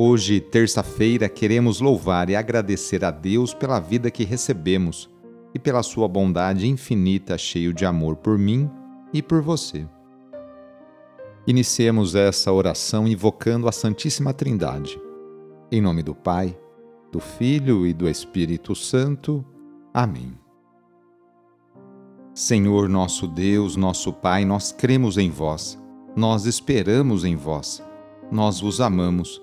Hoje, terça-feira, queremos louvar e agradecer a Deus pela vida que recebemos e pela sua bondade infinita, cheio de amor por mim e por você. Iniciemos essa oração invocando a Santíssima Trindade. Em nome do Pai, do Filho e do Espírito Santo. Amém. Senhor nosso Deus, nosso Pai, nós cremos em vós, nós esperamos em vós, nós vos amamos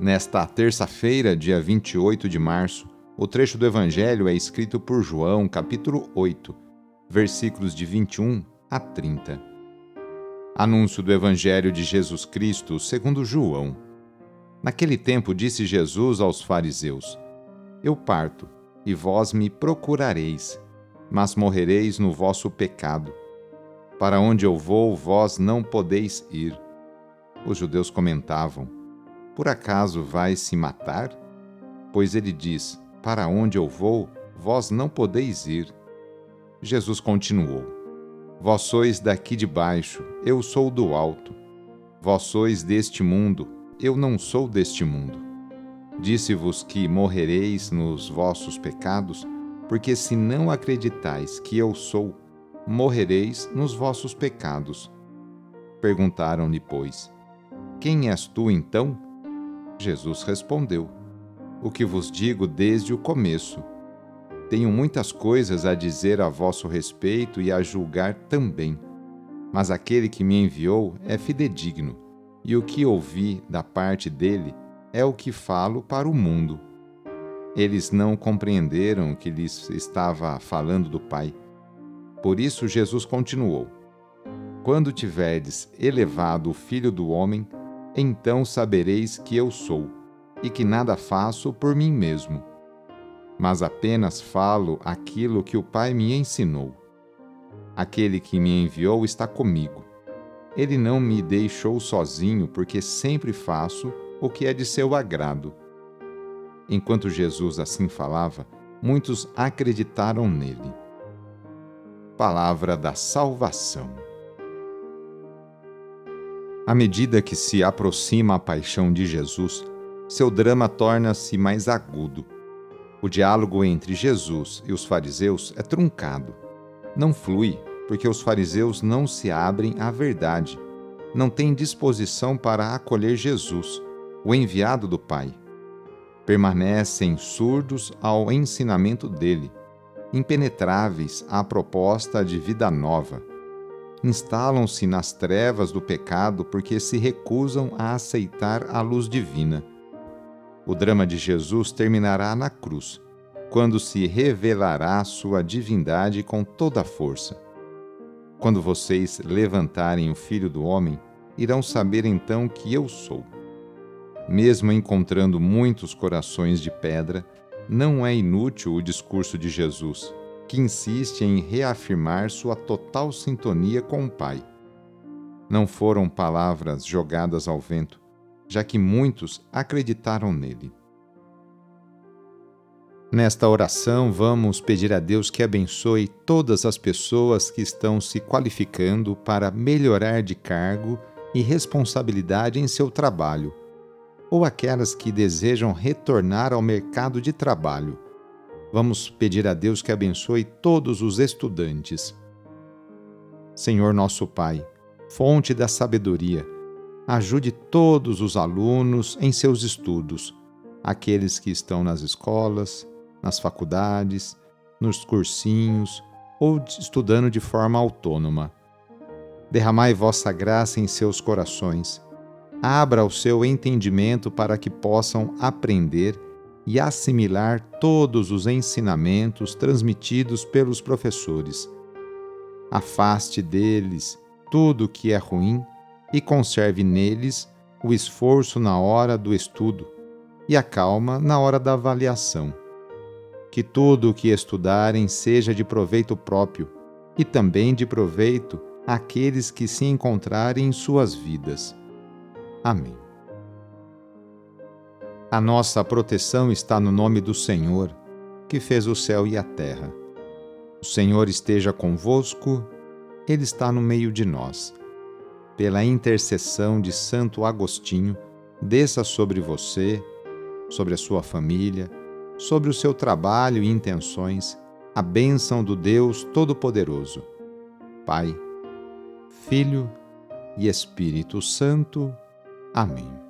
Nesta terça-feira, dia 28 de março, o trecho do Evangelho é escrito por João, capítulo 8, versículos de 21 a 30. Anúncio do Evangelho de Jesus Cristo segundo João. Naquele tempo disse Jesus aos fariseus: Eu parto, e vós me procurareis, mas morrereis no vosso pecado. Para onde eu vou, vós não podeis ir. Os judeus comentavam: por acaso vai se matar? Pois ele diz: Para onde eu vou, vós não podeis ir. Jesus continuou: Vós sois daqui de baixo, eu sou do alto. Vós sois deste mundo, eu não sou deste mundo. Disse-vos que morrereis nos vossos pecados, porque se não acreditais que eu sou, morrereis nos vossos pecados. Perguntaram-lhe, pois: Quem és tu então? Jesus respondeu: O que vos digo desde o começo. Tenho muitas coisas a dizer a vosso respeito e a julgar também. Mas aquele que me enviou é fidedigno, e o que ouvi da parte dele é o que falo para o mundo. Eles não compreenderam que lhes estava falando do Pai. Por isso Jesus continuou: Quando tiverdes elevado o Filho do Homem, então sabereis que eu sou, e que nada faço por mim mesmo, mas apenas falo aquilo que o Pai me ensinou. Aquele que me enviou está comigo. Ele não me deixou sozinho, porque sempre faço o que é de seu agrado. Enquanto Jesus assim falava, muitos acreditaram nele. Palavra da Salvação. À medida que se aproxima a paixão de Jesus, seu drama torna-se mais agudo. O diálogo entre Jesus e os fariseus é truncado. Não flui, porque os fariseus não se abrem à verdade, não têm disposição para acolher Jesus, o enviado do Pai. Permanecem surdos ao ensinamento dele, impenetráveis à proposta de vida nova instalam-se nas trevas do pecado porque se recusam a aceitar a luz divina. O drama de Jesus terminará na cruz, quando se revelará sua divindade com toda a força. Quando vocês levantarem o Filho do Homem, irão saber então que eu sou. Mesmo encontrando muitos corações de pedra, não é inútil o discurso de Jesus que insiste em reafirmar sua total sintonia com o Pai. Não foram palavras jogadas ao vento, já que muitos acreditaram nele. Nesta oração, vamos pedir a Deus que abençoe todas as pessoas que estão se qualificando para melhorar de cargo e responsabilidade em seu trabalho, ou aquelas que desejam retornar ao mercado de trabalho Vamos pedir a Deus que abençoe todos os estudantes. Senhor nosso Pai, fonte da sabedoria, ajude todos os alunos em seus estudos, aqueles que estão nas escolas, nas faculdades, nos cursinhos ou estudando de forma autônoma. Derramai vossa graça em seus corações. Abra o seu entendimento para que possam aprender e assimilar todos os ensinamentos transmitidos pelos professores. Afaste deles tudo o que é ruim e conserve neles o esforço na hora do estudo, e a calma na hora da avaliação. Que tudo o que estudarem seja de proveito próprio e também de proveito àqueles que se encontrarem em suas vidas. Amém. A nossa proteção está no nome do Senhor, que fez o céu e a terra. O Senhor esteja convosco, Ele está no meio de nós. Pela intercessão de Santo Agostinho, desça sobre você, sobre a sua família, sobre o seu trabalho e intenções, a bênção do Deus Todo-Poderoso. Pai, Filho e Espírito Santo. Amém.